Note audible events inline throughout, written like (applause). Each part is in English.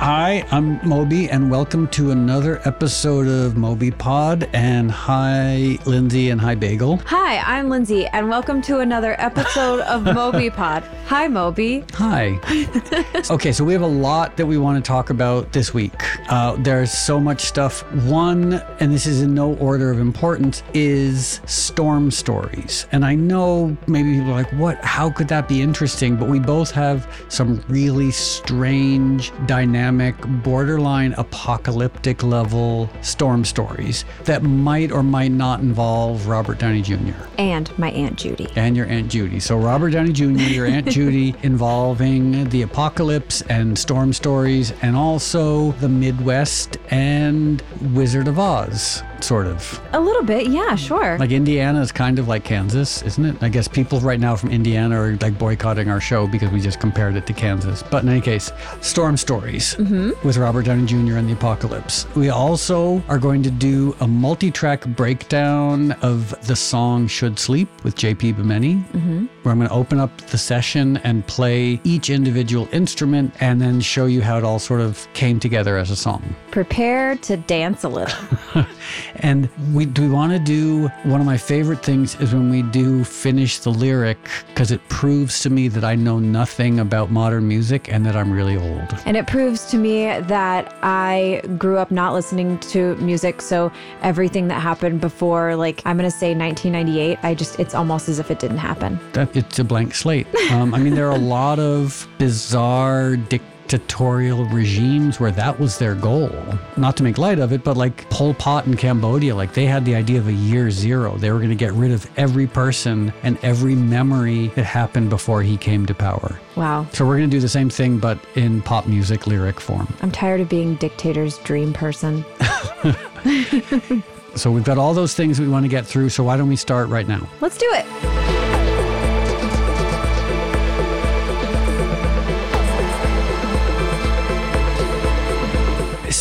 Hi, I'm Moby, and welcome to another episode of Moby Pod. And hi, Lindsay, and hi, Bagel. Hi, I'm Lindsay, and welcome to another episode of (laughs) Moby Pod. Hi, Moby. Hi. (laughs) okay, so we have a lot that we want to talk about this week. Uh, there's so much stuff. One, and this is in no order of importance, is storm stories. And I know maybe people are like, what? How could that be interesting? But we both have some really strange, borderline apocalyptic level storm stories that might or might not involve Robert Downey Jr. And my Aunt Judy. and your Aunt Judy. So Robert Downey Jr., your Aunt (laughs) Judy, involving the apocalypse and storm stories, and also the Midwest and Wizard of Oz, sort of. A little bit, yeah, sure. Like Indiana is kind of like Kansas, isn't it? I guess people right now from Indiana are like boycotting our show because we just compared it to Kansas. But in any case, storm stories Mm-hmm. with Robert Downey Jr. and the apocalypse. We also are going to do a multi-track breakdown of the song "Should Sleep" with JP Bimeni, mm-hmm. where I'm going to open up the session and play each individual instrument, and then show you how it all sort of came together as a song. Prepare to dance a little. (laughs) And we do we want to do one of my favorite things is when we do finish the lyric because it proves to me that I know nothing about modern music and that I'm really old. and it proves to me that I grew up not listening to music, so everything that happened before, like, I'm to say 1998, I just, it's almost as if it didn't happen. That it's a blank slate. Um, I mean, there are a lot of bizarre dictatorial regimes where that was their goal. Not to make light of it, but like Pol Pot in Cambodia, like they had the idea of a year zero. They were going to get rid of every person and every memory that happened before he came to power. Wow. So we're going to do the same thing, but in pop music lyric form. I'm tired of being dictator's dream person. (laughs) (laughs) So we've got all those things we want to get through. So why don't we start right now? Let's do it.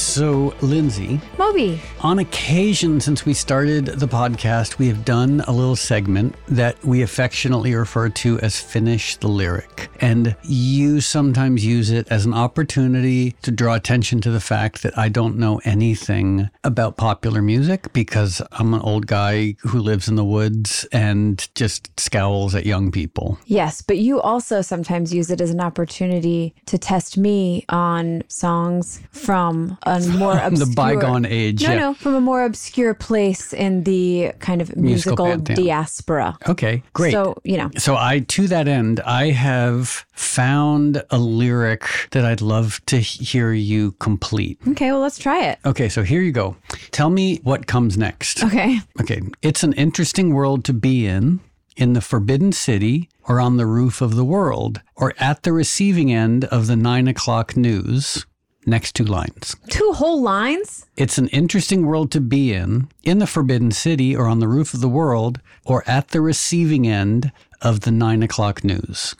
So, Lindsay, Moby. on occasion since we started the podcast, we have done a little segment that we affectionately refer to as Finish the Lyric. And you sometimes use it as an opportunity to draw attention to the fact that I don't know anything about popular music because I'm an old guy who lives in the woods and just scowls at young people. Yes, but you also sometimes use it as an opportunity to test me on songs from a (laughs) more obscure the bygone age. No, yeah. no, from a more obscure place in the kind of Musical musical, diaspora. Okay, great. So, you know, So I, to that end, I have found a lyric that I'd love to hear you complete. okay, well, let's try it. Okay, so here you go. Tell me what comes next. Okay. Okay, it's an interesting world to be in, in the forbidden city, or on the roof of the world, or at the receiving end of the nine o'clock news. Next two lines. Two whole lines? It's an interesting world to be in, in the Forbidden City or on the roof of the world, or at the receiving end of the nine o'clock news.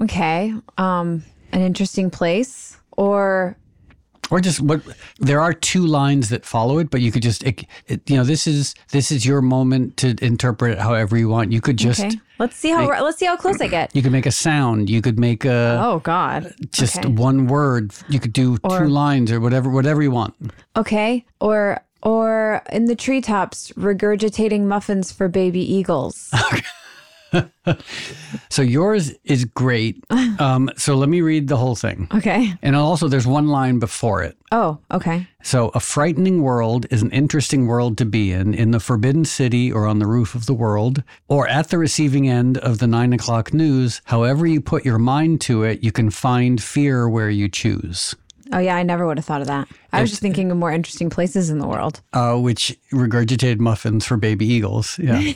Okay. Um, an interesting place or Or just what there are two lines that follow it, but you could just, it, it, you know, this is this is your moment to interpret it however you want. You could just, okay. Let's see how let's see how close I get. you could make a sound. You could make a Oh God. just okay. one word. You could do two lines or whatever, whatever you want. Okay. Or or in the treetops regurgitating muffins for baby eagles. (laughs) So yours is great. (laughs) Um, so let me read the whole thing. Okay. And also, there's one line before it. Oh, okay. So, a frightening world is an interesting world to be in, in the forbidden city or on the roof of the world, or at the receiving end of the nine o'clock news. However, you put your mind to it, you can find fear where you choose. Oh yeah, I never would have thought of that. I was just thinking of more interesting places in the world. Uh, which regurgitated muffins for baby eagles. Yeah.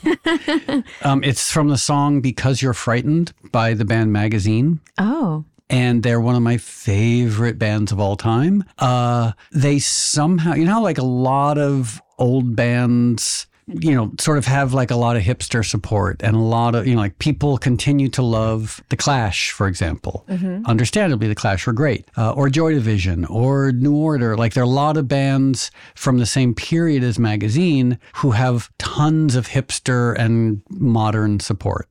(laughs) um, it's from the song Because You're Frightened by the band Magazine. Oh. and they're one of my favorite bands of all time. Uh, they somehow, you know, how like a lot of old bands, you know, sort of have like a lot of hipster support and a lot of, you know, like people continue to love The Clash, for example. Understandably, The Clash were great, uh, or Joy Division, or New Order. Like there are a lot of bands from the same period as Magazine who have tons of hipster and modern support.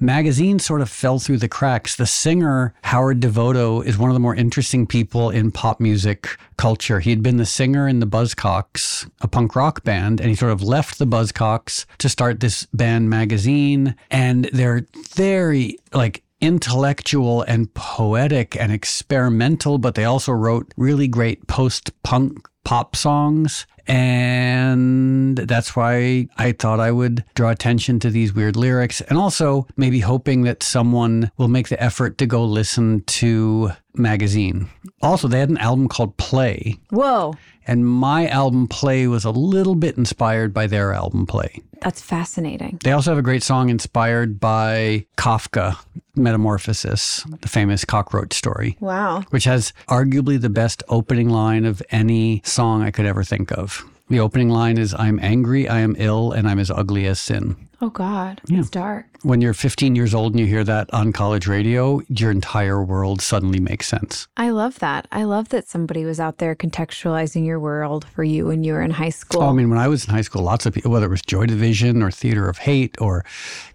Magazine sort of fell through the cracks. The singer, Howard Devoto, is one of the more interesting people in pop music culture. He had been the singer in the Buzzcocks, a punk rock band, and he sort of left the Buzzcocks to start this band Magazine. And they're very like intellectual and poetic and experimental, but they also wrote really great post punk pop songs. And that's why I thought I would draw attention to these weird lyrics and also maybe hoping that someone will make the effort to go listen to magazine. Also, they had an album called Play. Whoa. And my album Play was a little bit inspired by their album Play. That's fascinating. They also have a great song inspired by Kafka, Metamorphosis, the famous cockroach story. Wow. Which has arguably the best opening line of any song I could ever think of. The opening line is I'm angry, I am ill, and I'm as ugly as sin. Oh, God. Yeah. It's dark. When you're 15 years old and you hear that on college radio, your entire world suddenly makes sense. I love that. I love that somebody was out there contextualizing your world for you when you were in high school. Oh, I mean, when I was in high school, lots of people, whether it was Joy Division or Theater of Hate or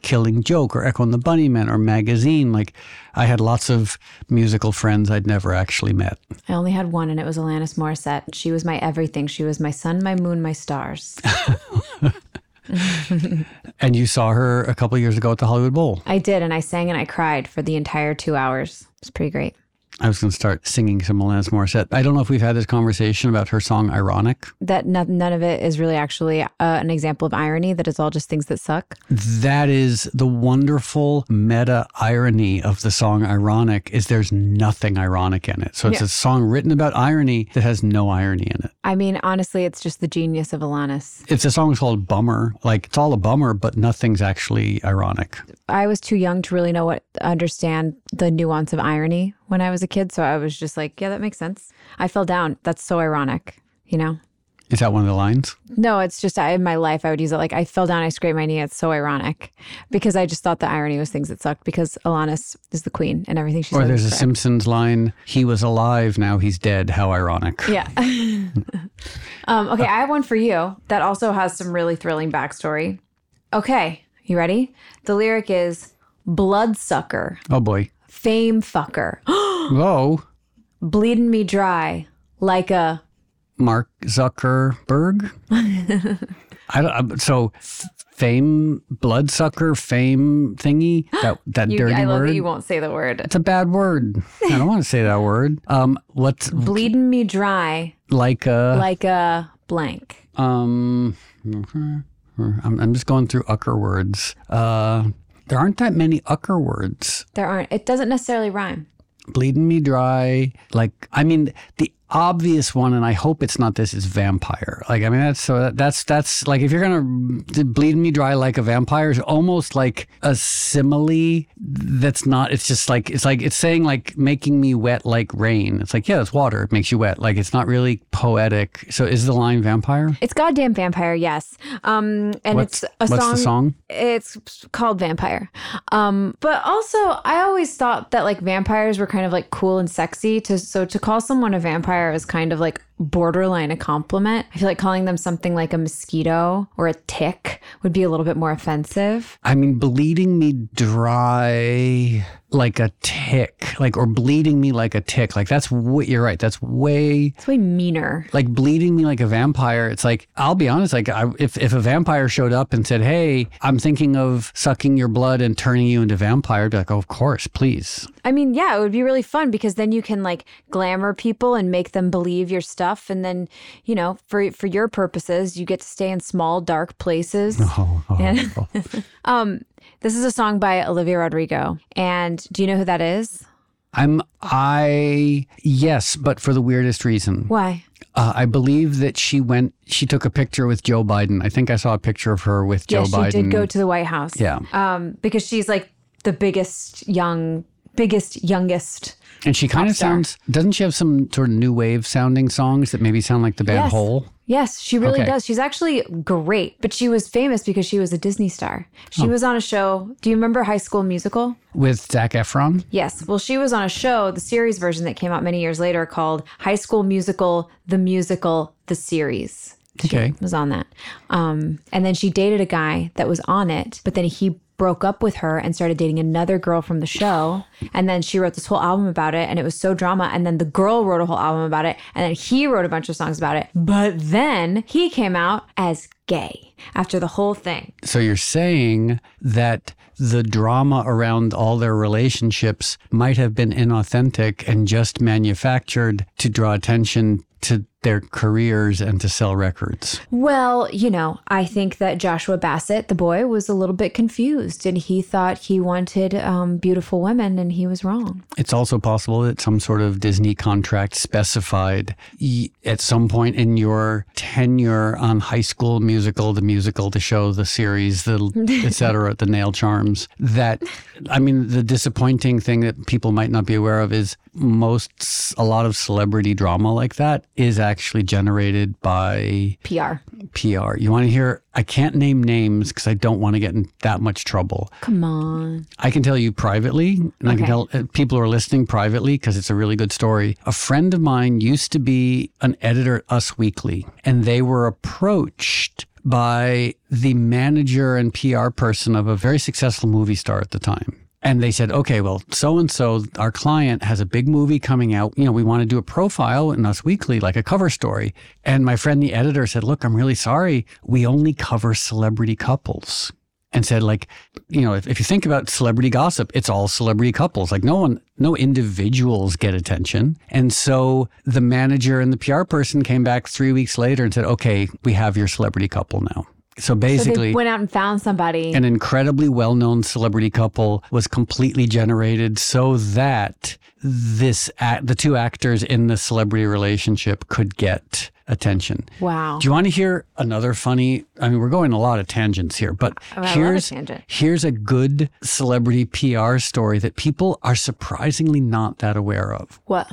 Killing Joke or Echo and the Bunnymen or Magazine, like I had lots of musical friends I'd never actually met. I only had one, and it was Alanis Morissette. She was my everything. She was my sun, my moon, my stars. (laughs) (laughs) and you saw her a couple years ago at the Hollywood Bowl. I did, and I sang and I cried for the entire two hours. It's pretty great. I was going to start singing some Alanis Morissette. I don't know if we've had this conversation about her song "Ironic." That none, none of it is really actually uh, an example of irony. That it's all just things that suck. That is the wonderful meta irony of the song "Ironic." Is there's nothing ironic in it. So it's yeah. a song written about irony that has no irony in it. I mean, honestly, it's just the genius of Alanis. It's a song called "Bummer." Like it's all a bummer, but nothing's actually ironic. I was too young to really know what understand the nuance of irony when I was a kid. So I was just like, yeah, that makes sense. I fell down. That's so ironic, you know? Is that one of the lines? No, it's just I, in my life, I would use it like I fell down, I scraped my knee. It's so ironic because I just thought the irony was things that sucked because Alanis is the queen and everything she said. Or there's a Simpsons line, he was alive, now he's dead. How ironic. Yeah. (laughs) um, okay, I have one for you that also has some really thrilling backstory. Okay, you ready? The lyric is bloodsucker. Oh boy fame fucker. (gasps) Whoa. Bleeding me dry like a Mark Zuckerberg. (laughs) I don't. So fame bloodsucker fame thingy that that you, dirty I love word. That you won't say the word. It's a bad word. I don't want to say that word. Um, what's bleeding me dry like a like a blank. Um, I'm, I'm just going through ucker words. Uh, there aren't that many ucker words. There aren't. It doesn't necessarily rhyme. Bleeding me dry. Like, I mean, the obvious one, and I hope it's not this, is vampire. Like, I mean, that's so that's that's like if you're gonna bleed me dry like a vampire is almost like a simile. That's not. It's just like it's like it's saying like making me wet like rain. It's like yeah, it's water. It makes you wet. Like it's not really poetic. So is the line vampire? It's goddamn vampire. Yes. Um, and what's, it's a what's song. the song? It's called Vampire. Um, but also I always thought that like vampires were kind of like cool and sexy. To so to call someone a vampire vampire is kind of like borderline a compliment. I feel like calling them something like a mosquito or a tick would be a little bit more offensive. I mean, bleeding me dry like a tick, like or bleeding me like a tick. Like that's what you're right. That's way it's way meaner. Like bleeding me like a vampire. It's like I'll be honest. Like I, if if a vampire showed up and said, "Hey, I'm thinking of sucking your blood and turning you into vampire," I'd be like, "Oh, of course, please." I mean, yeah, it would be really fun because then you can like glamour people and make them believe your stuff, and then you know, for for your purposes, you get to stay in small, dark places. (laughs) Oh, oh, and, oh. (laughs) um, this is a song by Olivia Rodrigo. And do you know who that is? I'm I yes, but for the weirdest reason. Why? Uh, I believe that she went. She took a picture with Joe Biden. I think I saw a picture of her with yeah, Joe Biden. she did go to the White House. Yeah. Um, because she's like the biggest young, biggest youngest. And she kind of sounds. Doesn't she have some sort of new wave sounding songs that maybe sound like the band yes. Hole? Yes, she really Okay. does. She's actually great, but she was famous because she was a Disney star. She Oh. was on a show. Do you remember High School Musical? With Zac Efron. Yes. Well, she was on a show, the series version that came out many years later called High School Musical, the musical, the series. Okay. Was on that. Um, and then she dated a guy that was on it, but then he broke up with her and started dating another girl from the show. And then she wrote this whole album about it and it was so drama. And then the girl wrote a whole album about it. And then he wrote a bunch of songs about it. But then he came out as gay after the whole thing. So you're saying that the drama around all their relationships might have been inauthentic and just manufactured to draw attention to their careers and to sell records. Well, you know, I think that Joshua Bassett, the boy, was a little bit confused and he thought he wanted um, beautiful women and he was wrong. It's also possible that some sort of Disney contract specified y- at some point in your tenure on High School Musical, the musical, the show, the series, the (laughs) etc., the nail charms. That I mean, the disappointing thing that people might not be aware of is most a lot of celebrity drama like that is actually generated by PR. PR. You want to hear? I can't name names because I don't want to get in that much trouble. Come on. I can tell you privately, and I can tell uh, people who are listening privately because it's a really good story. A friend of mine used to be an editor at Us Weekly, and they were approached by the manager and PR person of a very successful movie star at the time. And they said, okay, well, so and so, our client has a big movie coming out. You know, we want to do a profile in Us Weekly, like a cover story. And my friend, the editor, said, look, I'm really sorry. We only cover celebrity couples and said like you know if, if you think about celebrity gossip it's all celebrity couples. Like no one no individuals get attention. And so the manager and the pr person came back three weeks later and said okay we have your celebrity couple now. So So basically they went out and found somebody. an incredibly well-known celebrity couple was completely generated so that this the two actors in the celebrity relationship could get attention wow. do you want to hear another funny? I mean, we're going a lot of tangents here, but oh, I love a here's here's a good celebrity PR story that people are surprisingly not that aware of. What?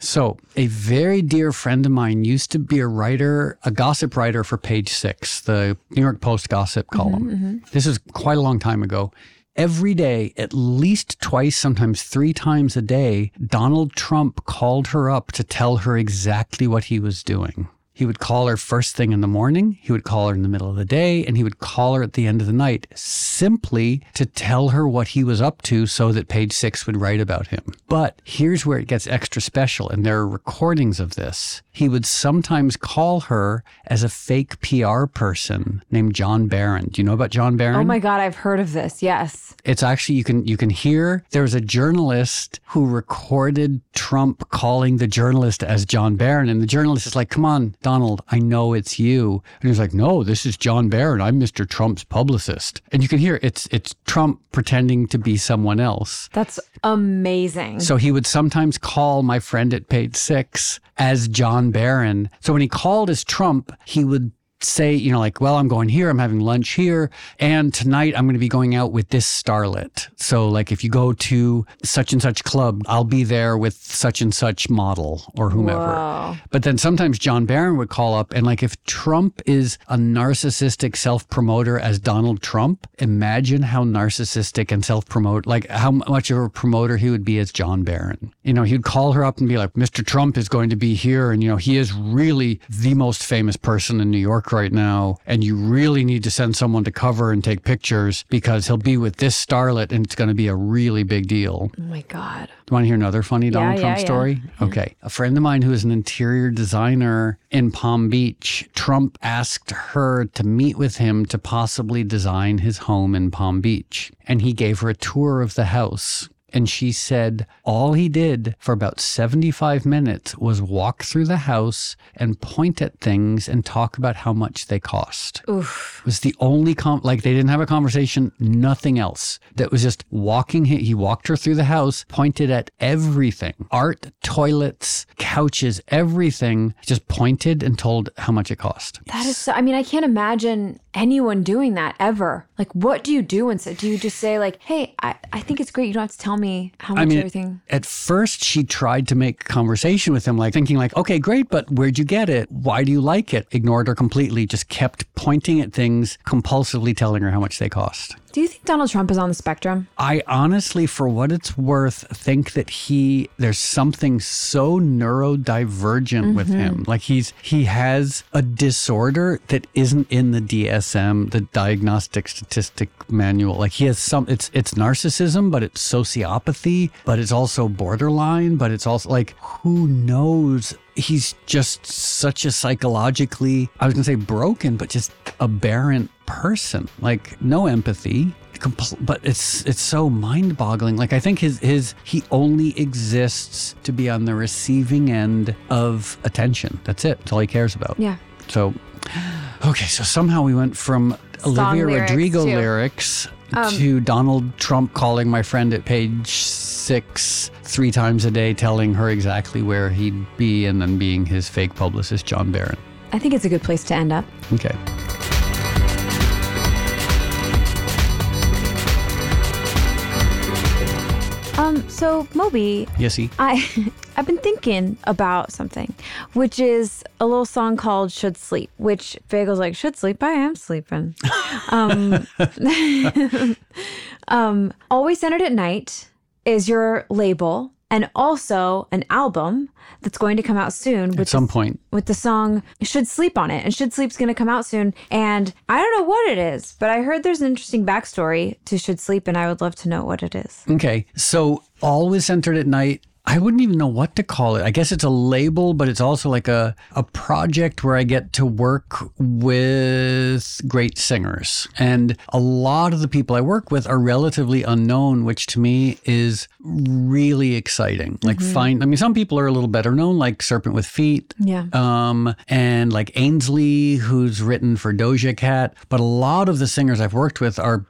So, a very dear friend of mine used to be a writer, a gossip writer for Page Six, the New York Post gossip mm-hmm, column. Mm-hmm. This is quite a long time ago. Every day, at least twice, sometimes three times a day, Donald Trump called her up to tell her exactly what he was doing. He would call her first thing in the morning, he would call her in the middle of the day, and he would call her at the end of the night simply to tell her what he was up to so that page six would write about him. But here's where it gets extra special, and there are recordings of this. He would sometimes call her as a fake PR person named John Barron. Do you know about John Barron? Oh my God, I've heard of this. Yes. It's actually you can you can hear there was a journalist who recorded Trump calling the journalist as John Barron, and the journalist is like, "Come on, Donald, I know it's you," and he's like, "No, this is John Barron. I'm Mr. Trump's publicist," and you can hear it's it's Trump pretending to be someone else. That's amazing. So he would sometimes call my friend at page six as John Barron. So when he called as Trump, he would say, you know, like, well, I'm going here, I'm having lunch here, and tonight I'm going to be going out with this starlet. So, like, if you go to such and such club, I'll be there with such and such model or whomever. Whoa. But then sometimes John Barron would call up, and like, if Trump is a narcissistic self promoter as Donald Trump, imagine how narcissistic and self promote, like, how much of a promoter he would be as John Barron. You know, he'd call her up and be like, Mr. Trump is going to be here, and, you know, he is really the most famous person in New York right now, and you really need to send someone to cover and take pictures because he'll be with this starlet, and it's going to be a really big deal. Oh my God. Do you want to hear another funny Donald yeah, Trump yeah. story? Okay. A friend of mine who is an interior designer in Palm Beach, Trump asked her to meet with him to possibly design his home in Palm Beach. And he gave her a tour of the house. And she said all he did for about 75 minutes was walk through the house and point at things and talk about how much they cost. Oof. It was the only com like they didn't have a conversation, nothing else. That was just walking. He, he walked her through the house, pointed at everything, art, toilets, couches, everything. Just pointed and told how much it cost. That is so, I mean, I can't imagine anyone doing that ever. Like, what do you do instead? Do you just say, like, hey, I, I think it's great. You don't have to tell me how much I mean, everything. at first she tried to make conversation with him, like thinking like, okay, great, but where'd you get it? Why do you like it? Ignored her completely, just kept pointing at things, compulsively telling her how much they cost. Do you think Donald Trump is on the spectrum? I honestly, for what it's worth, think that he there's something so neurodivergent mm-hmm. with him. Like he's he has a disorder that isn't in the DSM, the Diagnostic Statistic Manual. Like he has some it's it's narcissism, but it's sociopathy, but it's also borderline, but it's also like who knows he's just such a psychologically, I was going to say broken, but just aberrant person. Like no empathy, but it's it's so mind-boggling. Like I think his his he only exists to be on the receiving end of attention. That's it. That's all he cares about. Yeah. So okay, so somehow we went from Song Olivia lyrics Rodrigo too. lyrics um, to Donald Trump calling my friend at page six three times a day, telling her exactly where he'd be, and then being his fake publicist, John Barron. I think it's a good place to end up. Okay. So Moby. Yesy. I (laughs) I've been thinking about something, which is a little song called "Should Sleep," which Bagel's like, "Should sleep? I am sleeping." (laughs) um, (laughs) um, Always centered at night is your label and also an album that's going to come out soon with at some the, point. with the song should sleep on it. And should sleep's going to come out soon. And i don't know what it is but i heard there's an interesting backstory to should sleep and i would love to know what it is. Okay so always centered at night I wouldn't even know what to call it. I guess it's a label, but it's also like a, a project where I get to work with great singers. And a lot of the people I work with are relatively unknown, which to me is really exciting. Like mm-hmm. find I mean some people are a little better known, like Serpent with Feet. Yeah. Um, and like Ainsley, who's written for Doja Cat. But a lot of the singers I've worked with are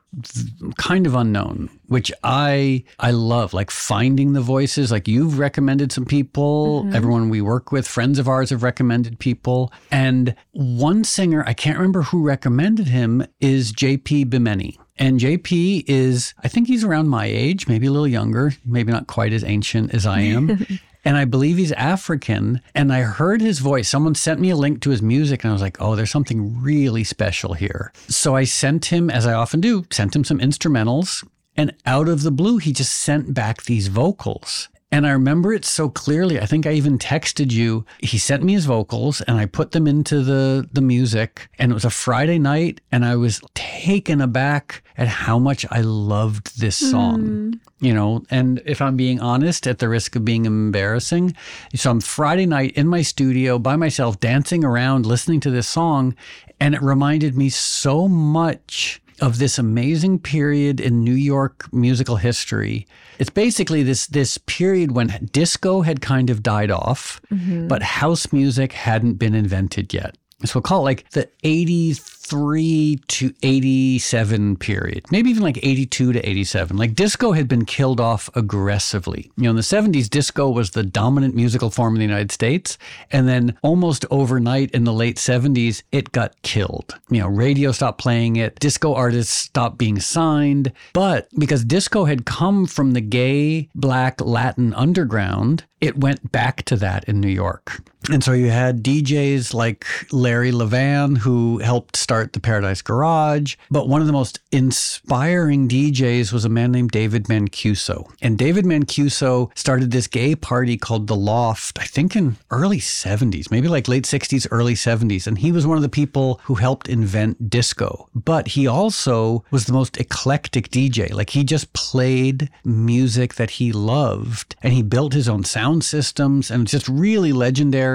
kind of unknown which i i love like finding the voices like you've recommended some people mm-hmm. everyone we work with friends of ours have recommended people and one singer i can't remember who recommended him is jp bimeni and JP is, I think he's around my age, maybe a little younger, maybe not quite as ancient as I am. (laughs) and I believe he's African. And I heard his voice. Someone sent me a link to his music, and I was like, oh, there's something really special here. So I sent him, as I often do, sent him some instrumentals. And out of the blue, he just sent back these vocals. And I remember it so clearly. I think I even texted you. He sent me his vocals and I put them into the, the music. And it was a Friday night. And I was taken aback at how much I loved this song. Mm. You know, and if I'm being honest, at the risk of being embarrassing, so I'm Friday night in my studio by myself, dancing around, listening to this song. And it reminded me so much of this amazing period in New York musical history. It's basically this this period when disco had kind of died off, mm-hmm. but house music hadn't been invented yet. So we'll call it like the 80s 83 to 87 period, maybe even like 82 to 87. Like disco had been killed off aggressively. You know, in the 70s, disco was the dominant musical form in the United States. And then almost overnight in the late 70s, it got killed. You know, radio stopped playing it, disco artists stopped being signed. But because disco had come from the gay, black, Latin underground, it went back to that in New York. And so you had DJs like Larry Levan, who helped start the Paradise Garage. But one of the most inspiring DJs was a man named David Mancuso. And David Mancuso started this gay party called The Loft, I think in early 70s, maybe like late 60s, early 70s. And he was one of the people who helped invent disco. But he also was the most eclectic DJ. Like he just played music that he loved and he built his own sound systems and just really legendary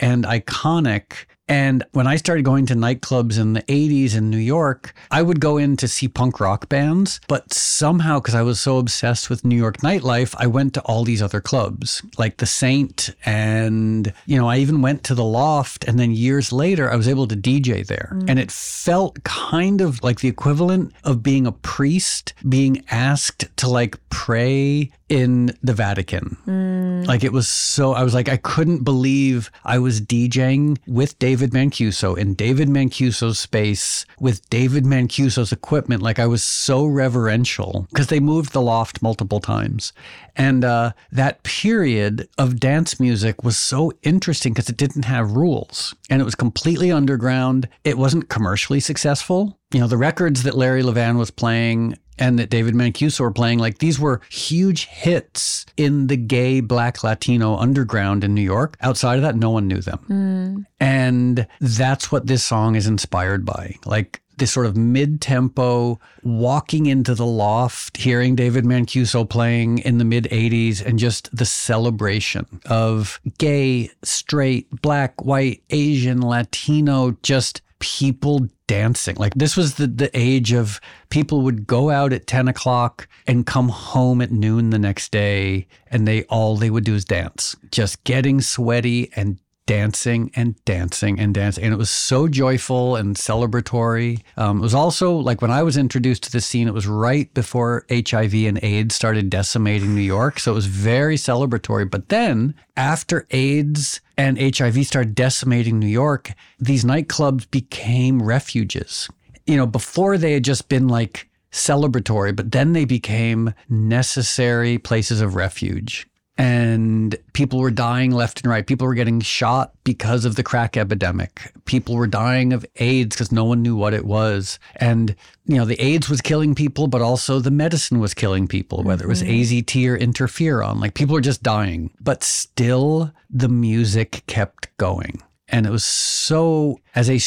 and iconic and when I started going to nightclubs in the 80s in New York, I would go in to see punk rock bands. But somehow, because I was so obsessed with New York nightlife, I went to all these other clubs, like the Saint. And, you know, I even went to the Loft. And then years later, I was able to DJ there. Mm. And it felt kind of like the equivalent of being a priest being asked to like pray in the Vatican. Mm. Like it was so, I was like, I couldn't believe I was DJing with David David Mancuso in David Mancuso's space with David Mancuso's equipment. Like I was so reverential because they moved the loft multiple times. And uh, that period of dance music was so interesting because it didn't have rules and it was completely underground. It wasn't commercially successful, you know, the records that Larry Levan was playing and that David Mancuso were playing, like these were huge hits in the gay black Latino underground in New York. Outside of that, no one knew them. Mm. And that's what this song is inspired by. Like this sort of mid tempo walking into the loft, hearing David Mancuso playing in the mid 80s, and just the celebration of gay, straight, black, white, Asian, Latino, just people dancing. Like this was the, the age of people would go out at 10 o'clock and come home at noon the next day and they all they would do is dance, just getting sweaty and dancing and dancing and dancing. And it was so joyful and celebratory. Um, it was also like when I was introduced to the scene, it was right before HIV and AIDS started decimating New York. So it was very celebratory. But then after AIDS and HIV started decimating New York, these nightclubs became refuges. You know, before they had just been like celebratory, but then they became necessary places of refuge and people were dying left and right. People were getting shot because of the crack epidemic. People were dying of AIDS because no one knew what it was. And, you know, the AIDS was killing people, but also the medicine was killing people, whether it was mm-hmm. AZT or interferon. Like people were just dying, but still the music kept going. And it was so, as a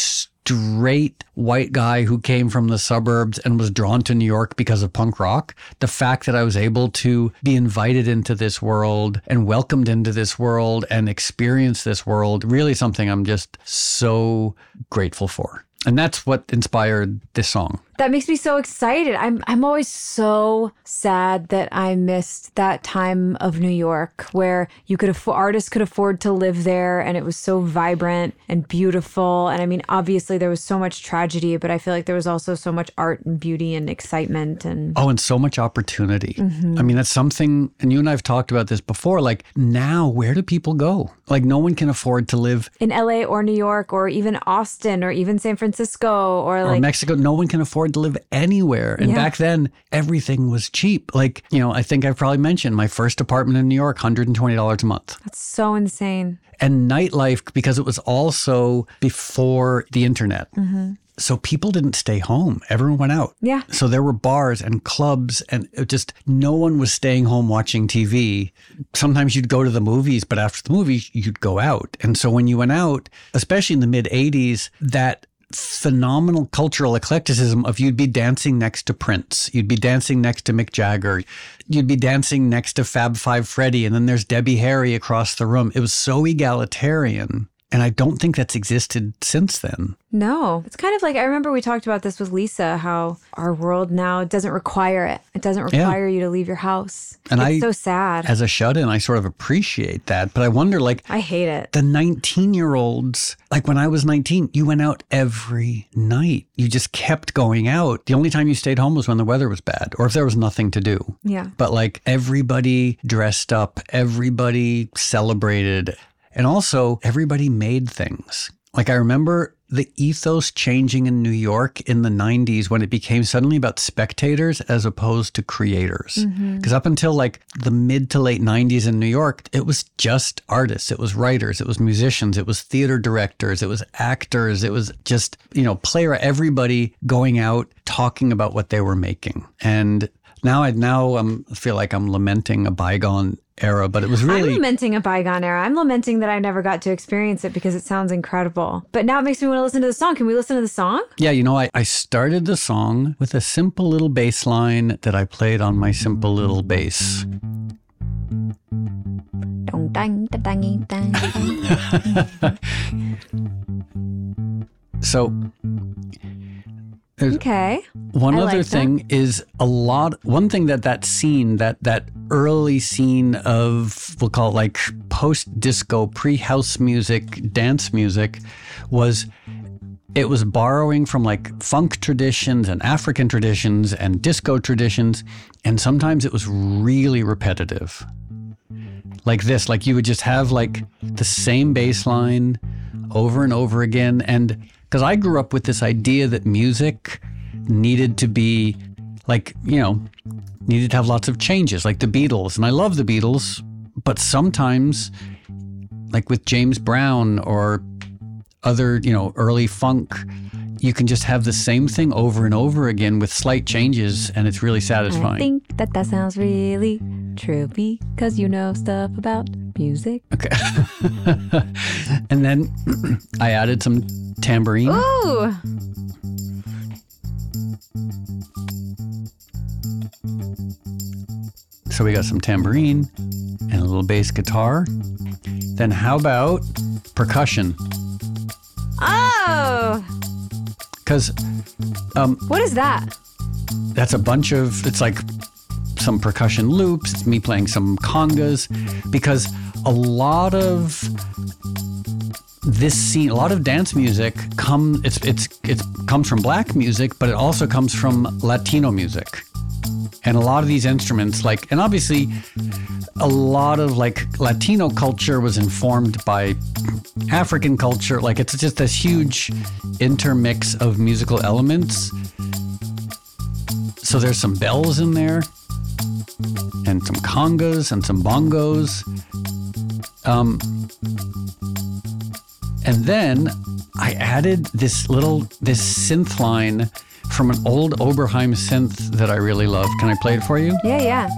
straight white guy who came from the suburbs and was drawn to New York because of punk rock, the fact that I was able to be invited into this world and welcomed into this world and experience this world, really something I'm just so grateful for. And that's what inspired this song. That makes me so excited. I'm I'm always so sad that I missed that time of New York where you could afford artists could afford to live there and it was so vibrant and beautiful. And I mean, obviously there was so much tragedy, but I feel like there was also so much art and beauty and excitement and Oh, and so much opportunity. Mm-hmm. I mean, that's something and you and I've talked about this before. Like now, where do people go? Like no one can afford to live in LA or New York or even Austin or even San Francisco or or like Mexico. No one can afford to live anywhere. And Yeah. back then, everything was cheap. Like, you know, I think I've probably mentioned my first apartment in New York, $120 a month. that's so insane. And nightlife, because it was also before the internet. Mm-hmm. So people didn't stay home. Everyone went out. Yeah. So there were bars and clubs, and just no one was staying home watching TV. Sometimes you'd go to the movies, but after the movies, you'd go out. And so when you went out, especially in the mid 80s, that phenomenal cultural eclecticism of you'd be dancing next to Prince, you'd be dancing next to Mick Jagger, you'd be dancing next to Fab Five Freddy, and then there's Debbie Harry across the room. It was so egalitarian. And I don't think that's existed since then. No, it's kind of like I remember we talked about this with Lisa how our world now doesn't require it. It doesn't Yeah. require you to leave your house. And it's I- so sad. As a shut in, I sort of appreciate that. But I wonder, like, I hate it. the 19 year olds, like when I was 19, you went out every night. You just kept going out. The only time you stayed home was when the weather was bad or if there was nothing to do. Yeah. But like everybody dressed up, everybody celebrated, and also everybody made things. Like I remember the ethos changing in New York in the 90s when it became suddenly about spectators as opposed to creators. Because up until like the mid to late 90s in New York, it was just artists, it was writers, it was musicians, it was theater directors, it was actors, it was just, you know, player, everybody going out talking about what they were making. And now I now um, feel like I'm lamenting a bygone era, but it was I'm really lamenting a bygone era. I'm lamenting that I never got to experience it because it sounds incredible. But now it makes me want to listen to the song. Can we listen to the song? Yeah, you know, I, I started the song with a simple little bass line that I played on my simple little bass. Dong, dang, da, dangy, dang. (laughs) So, okay. one I other like thing is a lot. One thing that that scene, that that early scene of we'll call it like post disco, pre house music, dance music, was it was borrowing from like funk traditions and African traditions and disco traditions, and sometimes it was really repetitive. Like this, like you would just have like the same bass line over and over again. And because I grew up with this idea that music needed to be like, you know, needed to have lots of changes, like the Beatles. And I love the Beatles, but sometimes, like with James Brown or other, you know, early funk, you can just have the same thing over and over again with slight changes, and it's really satisfying. I think that that sounds really true because you know stuff about music. Okay. (laughs) and then (clears throat) I added some tambourine. Ooh, So we got some tambourine and a little bass guitar. Then how about percussion? oh, Because um, what is that? that's a bunch of, it's like some percussion loops. It's me playing some congas. Because a lot of this scene, a lot of dance music come, it's, it's, it comes from black music, but it also comes from Latino music. and a lot of these instruments like and obviously a lot of like latino culture was informed by african culture. Like it's just this huge intermix of musical elements. So there's some bells in there and some congas and some bongos. Um, and then i added this little this synth line from an old Oberheim synth that I really love. Can I play it for you? Yeah, yeah.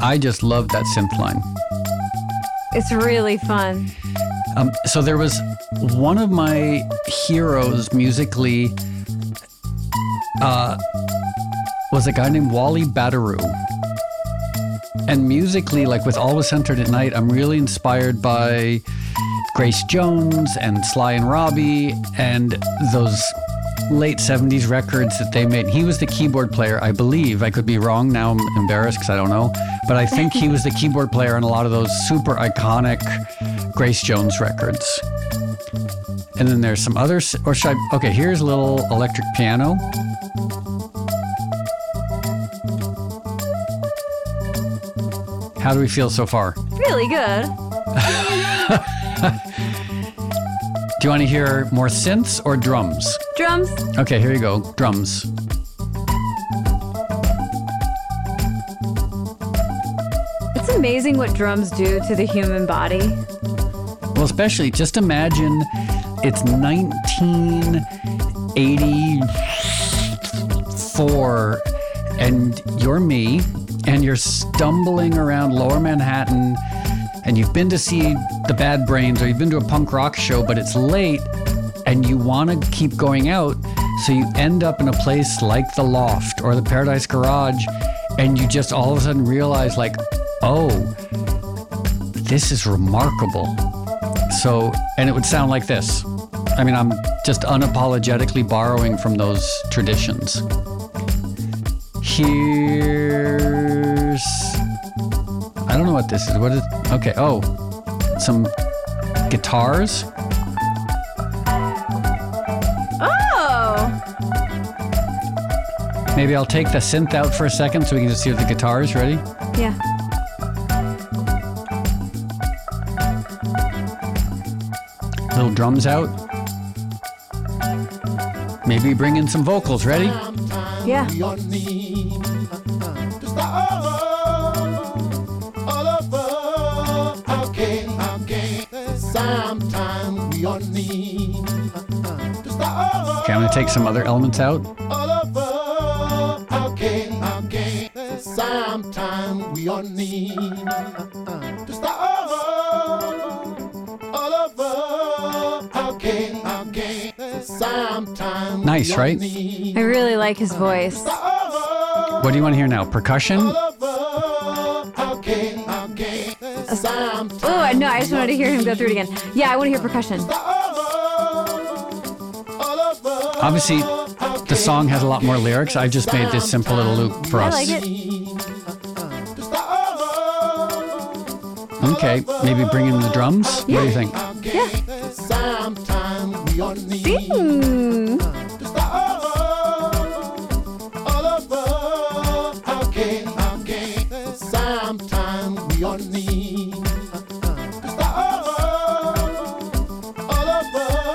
I just love that synth line. It's really fun. Um, so there was one of my heroes musically uh, was a guy named Wally Badarou. And musically, like with Always Centered at Night, I'm really inspired by Grace Jones and Sly and Robbie and those late 70s records that they made. He was the keyboard player, I believe. I could be wrong. Now I'm embarrassed because I don't know. But I think he was the keyboard player on a lot of those super iconic Grace Jones records. And then there's some others. Or should I? Okay, here's a little electric piano. How do we feel so far? Really good. (laughs) Do you want to hear more synths or drums? Drums. Okay, here you go. Drums. It's amazing what drums do to the human body. Well, especially just imagine it's 1984 and you're me and you're stumbling around lower Manhattan and you've been to see the Bad Brains or you've been to a punk rock show, but it's late and you want to keep going out. So you end up in a place like the Loft or the Paradise Garage and you just all of a sudden realize, like, oh, this is remarkable. So, and it would sound like this. I mean, I'm just unapologetically borrowing from those traditions. Here's. I don't know what this is. What is. Okay. Oh, some guitars. Oh, Maybe I'll take the synth out for a second so we can just hear the guitars. Ready? yeah. Little drums out. Maybe bring in some vocals. Ready? Yeah. Okay, I'm gonna take some other elements out. all over again, again. Sometime we all need to start all over again, again. Sometime we Nice, right? need I really like his voice. What do you want to hear now? Percussion? Oh, no, I just wanted to hear him go through it again. Yeah, I want to hear percussion. Obviously, the song has a lot more lyrics. I just made this simple little loop for I us. like it. Okay, maybe bring in the drums. What do you think? Yeah. Sometime we all need to start all over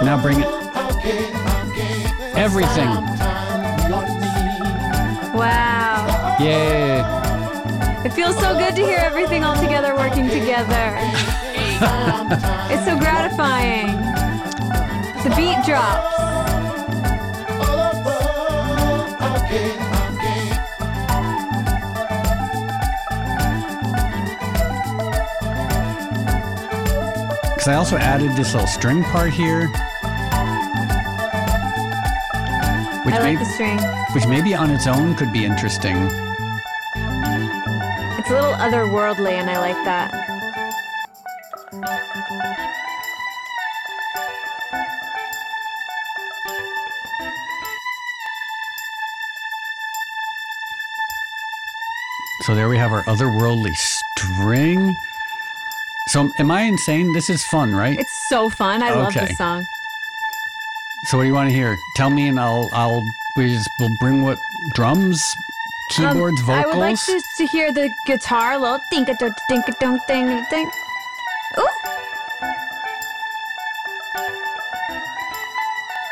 Now bring it. Everything. Sometime we all need Wow. Yeah. It feels so good to hear everything all together working together. (laughs) it's so gratifying. The beat drops. all over again, again. Because I also added this little string part here. Which, I may, like the string. which maybe on its own could be interesting. It's a little otherworldly, and I like that. So there we have our otherworldly string. So am I insane? This is fun, right? It's so fun. I love Okay. this song. So what do you want to hear? Tell me, and I'll I'll we just we'll bring what drums, Um, keyboards, I would like to, to hear the guitar, a little a dunk a dunk ding ding. Ooh,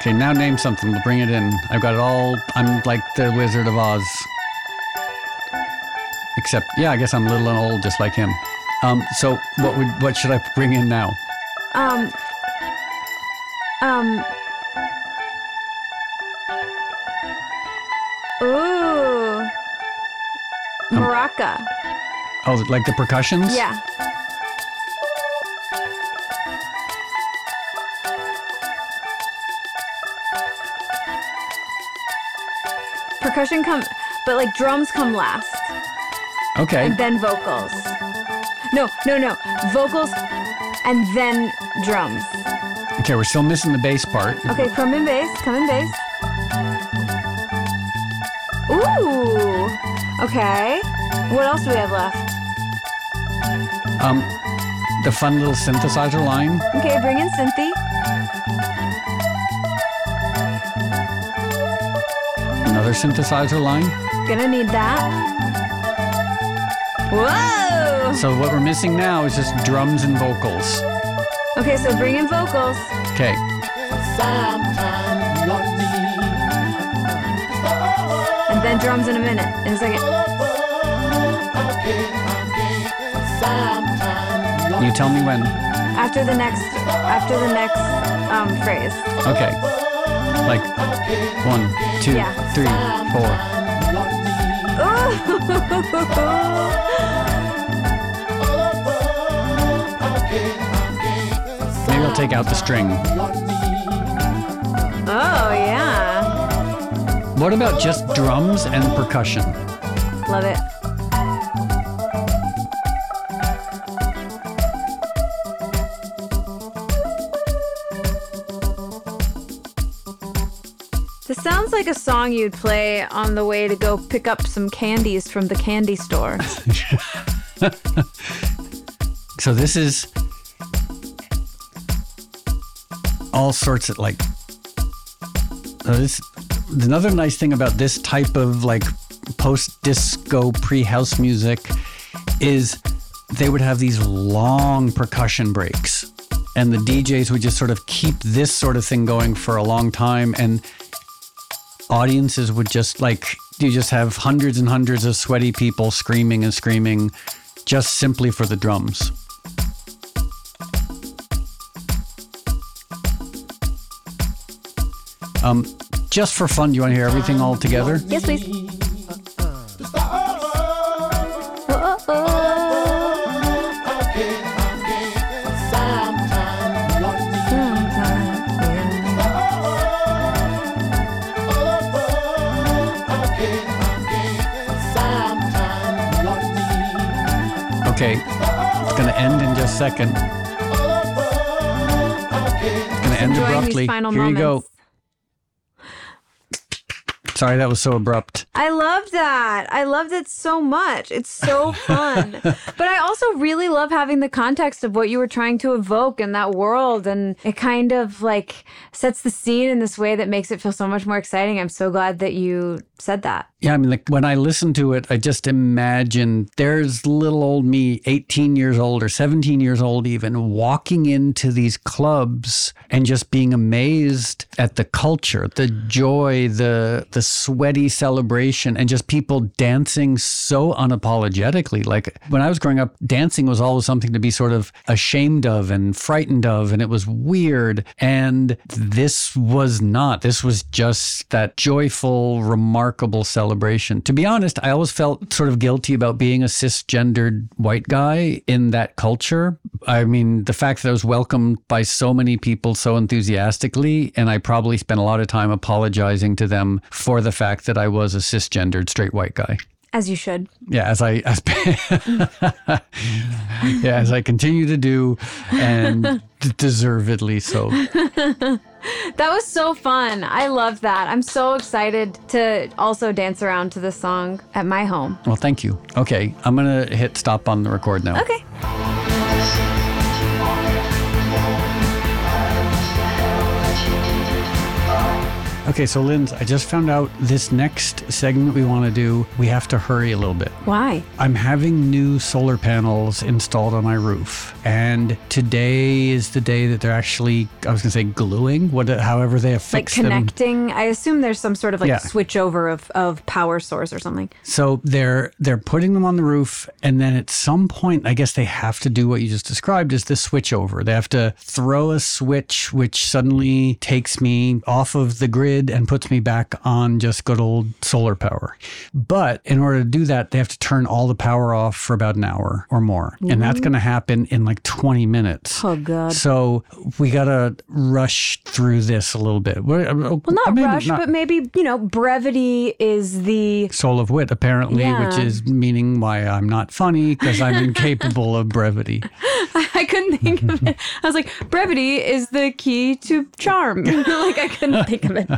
Okay, now name something. We'll bring it in. I've got it all. I'm like the Wizard of Oz. Except, yeah, I guess I'm little and old, just like him. Um, so what would what should I bring in now? um, um. Oh, like the percussions? Yeah. Percussion come, but like drums come last, Okay. and then vocals. No, no, no, vocals, and then drums. Okay, we're still missing the bass part. Okay, come in bass, come in bass. Ooh. Okay. What else do we have left? Um, the fun little synthesizer line. Okay, bring in Cynthia. Another synthesizer line. Gonna need that. Whoa! So what we're missing now is just drums and vocals. Okay, so bring in vocals. Okay. Sometimes we all need And then drums in a minute. In a second. You tell me when. After the next after the next um phrase. Okay. Like one, two, Yeah. three, four. (laughs) Maybe I'll take out the string. Oh yeah. What about just drums and percussion? Love it. Sounds like a song you'd play on the way to go pick up some candies from the candy store. (laughs) So this is all sorts of like. This another nice thing about this type of like post disco pre house music is they would have these long percussion breaks, and the DJs would just sort of keep this sort of thing going for a long time, and audiences would just like you just have hundreds and hundreds of sweaty people screaming and screaming just simply for the drums. Um, just for fun, do you want to hear everything all together? yes, please. A second. Gonna end abruptly. Here moments. you go. Sorry, that was so abrupt. I love that. I loved it so much. It's so (laughs) fun. but I also really love having the context of what you were trying to evoke in that world. And it kind of like sets the scene in this way that makes it feel so much more exciting. I'm so glad that you said that. Yeah, I mean, like when I listen to it, I just imagine there's little old me, 18 years old or 17 years old, even walking into these clubs and just being amazed at the culture, the joy, the the sweaty celebration, and just people dancing so unapologetically. Like when I was growing up, dancing was always something to be sort of ashamed of and frightened of, and it was weird. And this was not. This was just that joyful, remarkable celebration. To be honest, I always felt sort of guilty about being a cisgendered white guy in that culture. I mean, the fact that I was welcomed by so many people so enthusiastically, and I probably spent a lot of time apologizing to them for the fact that I was a cisgendered straight white guy. As you should. Yeah, as I as (laughs) yeah, as I continue to do, and d- deservedly so. (laughs) That was so fun. I love that. I'm so excited to also dance around to this song at my home. Well, thank you. Okay, I'm gonna hit stop on the record now. Okay. Okay, so Linz, I just found out this next segment we want to do, we have to hurry a little bit. Why? I'm having new solar panels installed on my roof, and today is the day that they're actually, I was gonna say gluing, what, however they Like affix them. connecting. I assume there's some sort of like Yeah. switch over of, of power source or something. So they're they're putting them on the roof, and then at some point, I guess they have to do what you just described is the switch over. They have to throw a switch, which suddenly takes me off of the grid and puts me back on just good old solar power. But in order to do that, they have to turn all the power off for about an hour or more, and that's mm-hmm. going to happen in like 20 minutes. Oh, God. So we gotta rush through this a little bit. Well, uh, uh, Well, not rush, but maybe, you know, brevity is the. soul of wit, apparently, Yeah. which is meaning why I'm not funny because I'm incapable of brevity. (laughs) I couldn't think of it. I was like, brevity is the key to charm. (laughs) like, I couldn't think of it.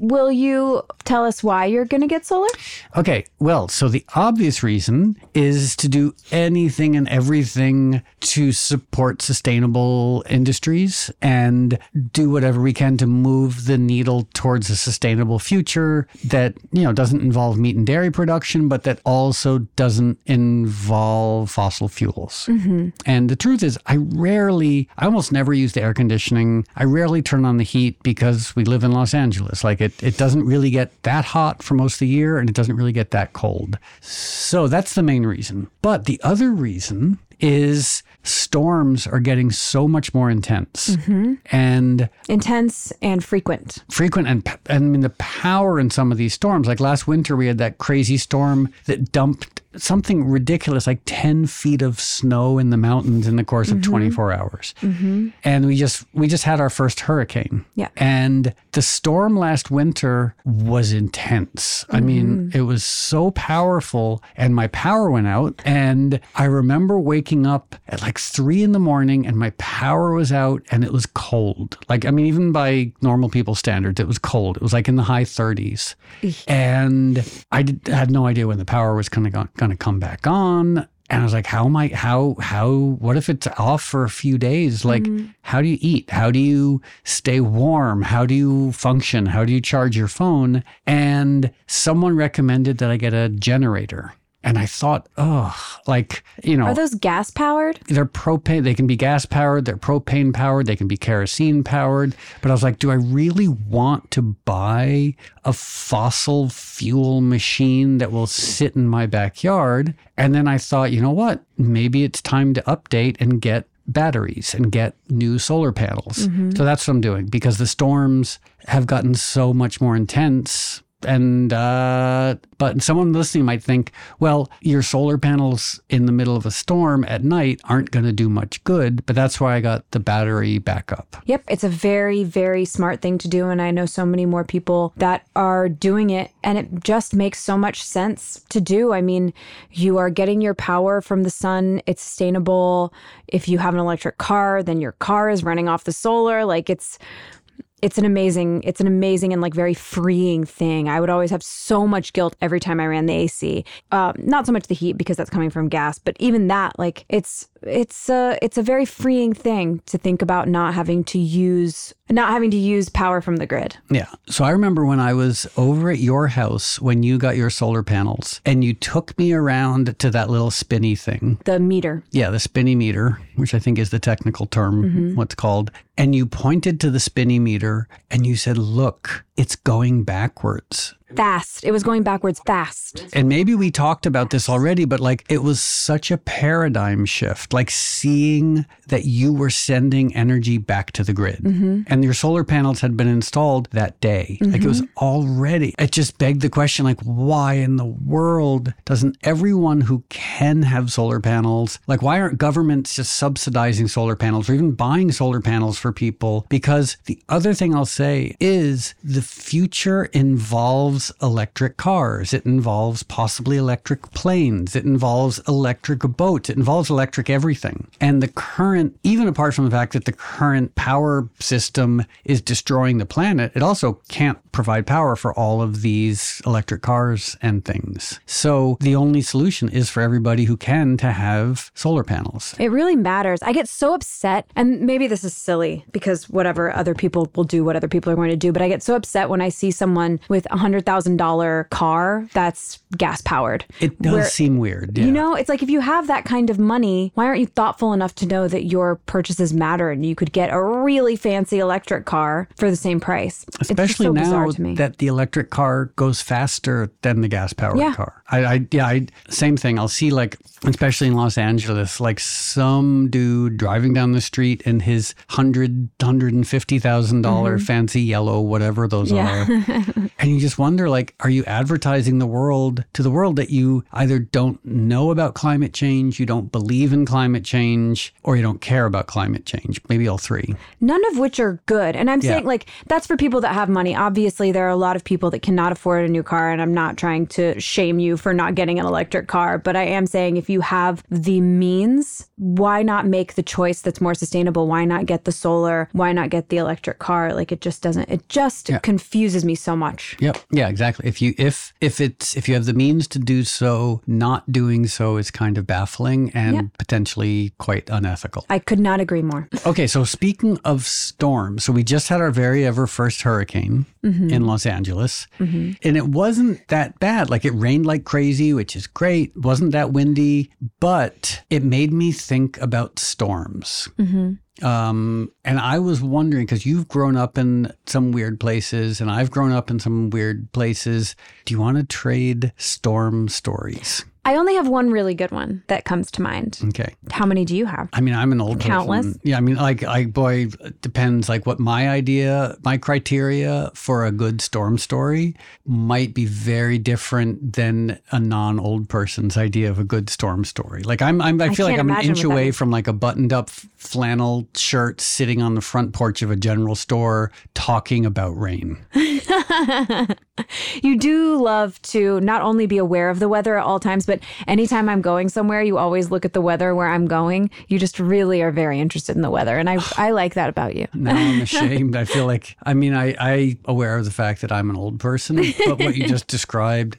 Will you tell us why you're going to get solar? Okay, well, so the obvious reason is to do anything and everything to support sustainable industries and do whatever we can to move the needle towards a sustainable future that, you know, doesn't involve meat and dairy production, but that also doesn't involve fossil fuels. Mm-hmm. And the truth is, I rarely, I almost never use the air conditioning. I rarely turn on the heat because we live in Los Angeles. Like it, it doesn't really get that hot for most of the year and it doesn't really get that cold. So that's the main reason. But the other reason is storms are getting so much more intense mm-hmm. and Intense and frequent. frequent and, and I mean the power in some of these storms. Like last winter, we had that crazy storm that dumped something ridiculous, like ten feet of snow in the mountains in the course of mm-hmm. 24 hours. Mm-hmm. And we just we just had our first hurricane. Yeah. And the storm last winter was intense. I mean, mm-hmm. it was so powerful, and my power went out. And I remember waking up at like three in the morning, and my power was out, and it was cold. Like, I mean, even by normal people standards, it was cold. It was like in the high 30s. And I did, had no idea when the power was going to going to come back on. And I was like, how am I, how, how, what if it's off for a few days? Like, mm-hmm. how do you eat? How do you stay warm? How do you function? How do you charge your phone? And someone recommended that I get a generator. And I thought, oh, like, you know, Are those gas powered? they're propane they can be gas powered they're propane powered they can be kerosene powered but i was like do i really want to buy a fossil fuel machine that will sit in my backyard? And then i thought you know what? Maybe it's time to update and get batteries and get new solar panels. Mm-hmm. So that's what i'm doing because the storms have gotten so much more intense and uh, but someone listening might think, well, your solar panels in the middle of a storm at night aren't going to do much good. But that's why I got the battery backup. Yep, it's a very, very smart thing to do. And I know so many more people that are doing it. And it just makes so much sense to do. I mean, you are getting your power from the sun, it's sustainable. If you have an electric car, then your car is running off the solar. Like it's, it's an amazing it's an amazing and like very freeing thing. I would always have so much guilt every time i ran the ac uh, not so much the heat because that's coming from gas but even that like it's it's a it's a very freeing thing to think about not having to use not having to use power from the grid. Yeah. So I remember when I was over at your house when you got your solar panels and you took me around to that little spinny thing. The meter. Yeah, the spinny meter, which I think is the technical term, mm-hmm. what's called. And you pointed to the spinny meter and you said, Look, it's going backwards. Fast. It was going backwards fast. And maybe we talked about this already, but like it was such a paradigm shift, like seeing that you were sending energy back to the grid. Mm-hmm. And your solar panels had been installed that day. Like it was mm-hmm. already, it just begged the question, like, why in the world doesn't everyone who can have solar panels, like, why aren't governments just subsidizing solar panels or even buying solar panels for people? Because the other thing I'll say is the future involves electric cars. It involves possibly electric planes. It involves electric boats. It involves electric everything. And the current, even apart from the fact that the current power system is destroying the planet, it also can't provide power for all of these electric cars and things. So the only solution is for everybody who can to have solar panels. It really matters. I get so upset, and maybe this is silly because whatever other people will do, what other people are going to do, but I get so upset when I see someone with a hundred thousand dollar car that's gas powered. It does Where- seem weird. Yeah. You know, it's like if you have that kind of money, why aren't you thoughtful enough to know that your purchases matter and you could get a really fancy electric car for the same price? Especially so now bizarre to me. that the electric car goes faster than the gas powered Yeah. car. I, I yeah, I, same thing. I'll see like, especially in Los Angeles, like some dude driving down the street in his hundred, hundred and fifty thousand dollar mm-hmm. fancy yellow, whatever those Yeah. are, (laughs) and you just wonder, like, are you advertising the world to the world that you either don't know about climate change, you don't believe in climate change, or you don't care about climate change? Maybe all three. None of which are good. And I'm Yeah. saying, like, that's for people that have money. Obviously, there are a lot of people that cannot afford a new car. And I'm not trying to shame you for not getting an electric car. But I am saying, if you have the means, why not make the choice that's more sustainable? Why not get the solar? Why not get the electric car? Like, it just doesn't, it just confuses me so much. Yep. Yeah, exactly. If you if if it's if you have the means to do so, not doing so is kind of baffling and potentially quite unethical. I could not agree more. Okay, so speaking of storms, so we just had our very ever first hurricane mm-hmm. in Los Angeles, mm-hmm. and it wasn't that bad. Like it rained like crazy, which is great. It wasn't that windy, but it made me think about storms. Um, and I was wondering because you've grown up in some weird places, and I've grown up in some weird places. Do you want to trade storm stories? I only have one really good one that comes to mind. Okay. How many do you have? I mean, I'm an old Countless. person. Yeah, I mean, like, I boy, depends. Like, what my idea, my criteria for a good storm story might be very different than a non-old person's idea of a good storm story. Like, I'm, I'm I feel like I'm an inch away from like a buttoned-up flannel shirt sitting on the front porch of a general store talking about rain. (laughs) (laughs) You do love to not only be aware of the weather at all times, but anytime I'm going somewhere, you always look at the weather where I'm going. You just really are very interested in the weather. And I, I (sighs) like that about you. Now I'm (laughs) ashamed. I feel like I mean I I aware of the fact that I'm an old person, but what you just (laughs) described,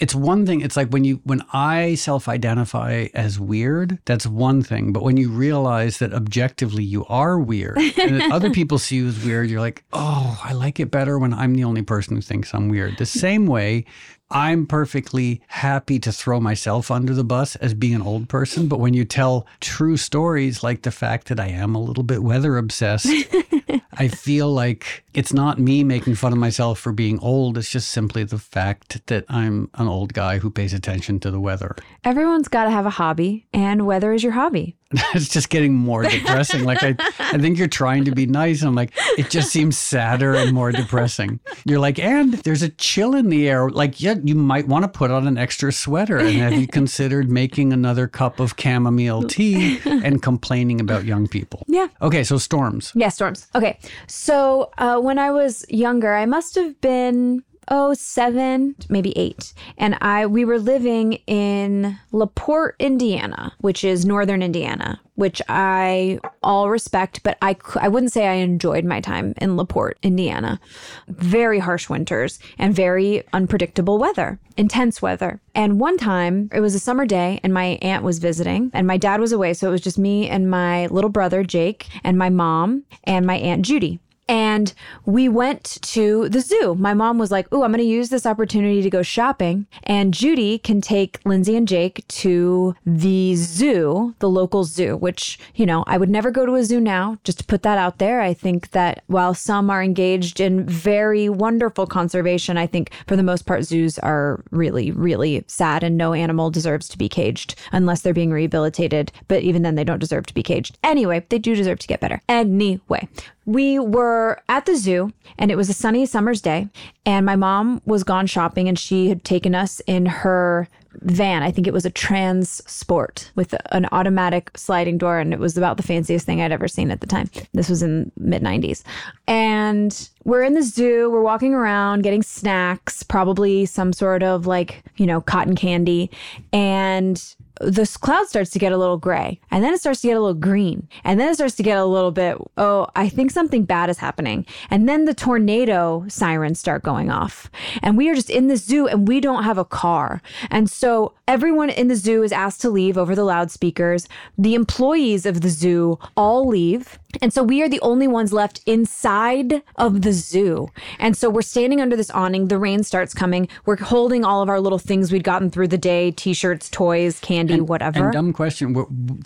it's one thing. It's like when you when I self-identify as weird, that's one thing. But when you realize that objectively you are weird, and other people see you as weird, you're like, oh, I like it better when I'm the only person who thinks I'm weird. The same way. I'm perfectly happy to throw myself under the bus as being an old person, but when you tell true stories like the fact that I am a little bit weather obsessed, I feel like it's not me making fun of myself for being old. It's just simply the fact that I'm an old guy who pays attention to the weather. Everyone's got to have a hobby, and weather is your hobby. (laughs) it's just getting more (laughs) depressing. Like I, I think you're trying to be nice. I'm like, it just seems sadder and more depressing. You're like, and there's a chill in the air. Like, yeah, you might want to put on an extra sweater. And have you (laughs) considered making another cup of chamomile tea and complaining about young people? Yeah. Okay, so storms. Yeah, storms. Okay. So uh, when I was younger, I must have been oh seven, maybe eight, and I we were living in Laporte, Indiana, which is northern Indiana, which I all respect, but I I wouldn't say I enjoyed my time in Laporte, Indiana. Very harsh winters and very unpredictable weather, intense weather. And one time, it was a summer day, and my aunt was visiting, and my dad was away, so it was just me and my little brother Jake, and my mom and my aunt Judy. And we went to the zoo. My mom was like, Oh, I'm going to use this opportunity to go shopping. And Judy can take Lindsay and Jake to the zoo, the local zoo, which, you know, I would never go to a zoo now, just to put that out there. I think that while some are engaged in very wonderful conservation, I think for the most part, zoos are really, really sad and no animal deserves to be caged unless they're being rehabilitated. But even then, they don't deserve to be caged. Anyway, they do deserve to get better. Anyway, we were at the zoo and it was a sunny summer's day and my mom was gone shopping and she had taken us in her van. I think it was a trans sport with an automatic sliding door and it was about the fanciest thing i'd ever seen at the time. This was in mid 90s and we're in the zoo we're walking around getting snacks probably some sort of like you know cotton candy and this cloud starts to get a little gray and then it starts to get a little green and then it starts to get a little bit oh i think something bad is happening. And then the tornado sirens start going off. And we are just in the zoo and we don't have a car. And so everyone in the zoo is asked to leave over the loudspeakers. The employees of the zoo all leave and so we are the only ones left inside of the zoo. And so we're standing under this awning. The rain starts coming. We're holding all of our little things we'd gotten through the day t shirts, toys, candy, whatever. And dumb question.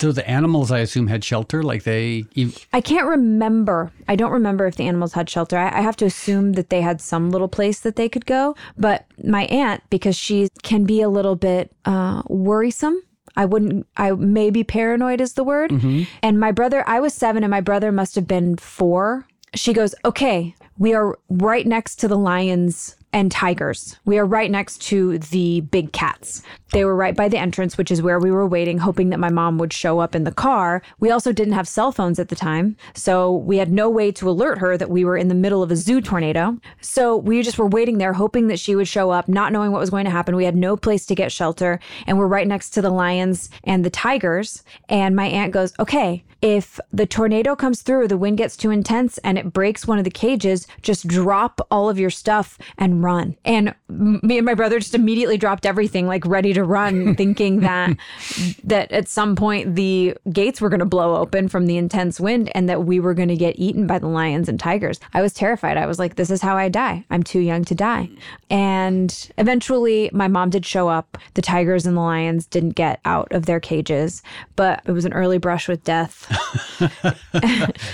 So the animals, I assume, had shelter. Like they, I can't remember. I don't remember if the animals had shelter. I, I have to assume that they had some little place that they could go. But my aunt, because she can be a little bit uh, worrisome. I wouldn't, I maybe paranoid is the word. Mm-hmm. And my brother, I was seven and my brother must have been four. She goes, okay, we are right next to the lions and tigers. We are right next to the big cats. They were right by the entrance, which is where we were waiting, hoping that my mom would show up in the car. We also didn't have cell phones at the time, so we had no way to alert her that we were in the middle of a zoo tornado. So we just were waiting there, hoping that she would show up, not knowing what was going to happen. We had no place to get shelter, and we're right next to the lions and the tigers. And my aunt goes, Okay, if the tornado comes through, the wind gets too intense and it breaks one of the cages, just drop all of your stuff and run. And me and my brother just immediately dropped everything, like ready to run, (laughs) thinking that that at some point the gates were going to blow open from the intense wind and that we were going to get eaten by the lions and tigers. I was terrified. I was like, this is how I die. I'm too young to die. And eventually my mom did show up. The tigers and the lions didn't get out of their cages, but it was an early brush with death. (laughs)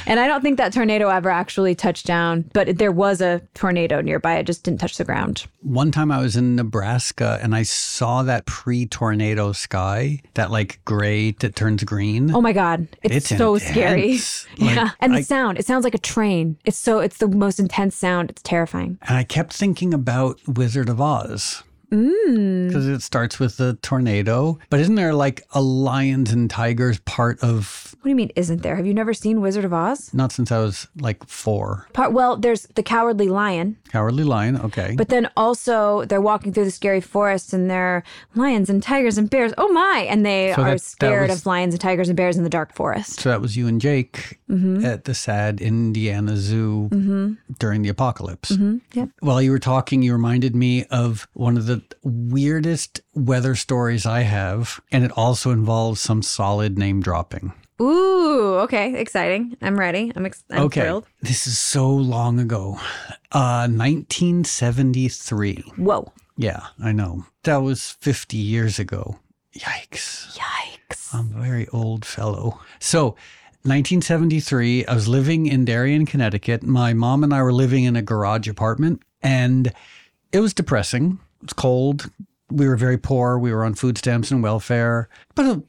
and I don't think that tornado ever actually touched down, but there was a tornado nearby. It just didn't touch the ground. one time I was in Nebraska and I saw that pre-tornado sky, that like gray that turns green. Oh my God. It's, It's so scary. Like, (laughs) yeah. And the I- sound, it sounds like a train. It's so, it's the most intense sound. It's terrifying. And I kept thinking about Wizard of Oz. Mm. Because it starts with the tornado. But isn't there like a lions and tigers part of, What do you mean, isn't there? Have you never seen Wizard of Oz? not since I was like four? Part, well, there's the cowardly lion, Cowardly Lion, okay. but then also they're walking through the scary forest and they're lions and tigers and bears. Oh my! And they So are that- that scared was- of lions and tigers and bears in the dark forest. so that was you and Jake Mm-hmm. at the sad Indiana Zoo mm-hmm. during the apocalypse. Mm-hmm. Yep. While you were talking, you reminded me of one of the weirdest weather stories I have, and it also involves some solid name dropping. Ooh, okay, exciting. I'm ready. I'm, ex- I'm okay. thrilled. This is so long ago. Uh 1973. Whoa. Yeah, I know. That was 50 years ago. Yikes. Yikes. I'm a very old fellow. So, 1973, I was living in Darien, Connecticut. My mom and I were living in a garage apartment, and it was depressing. It was cold. We were very poor. We were on food stamps and welfare, but it,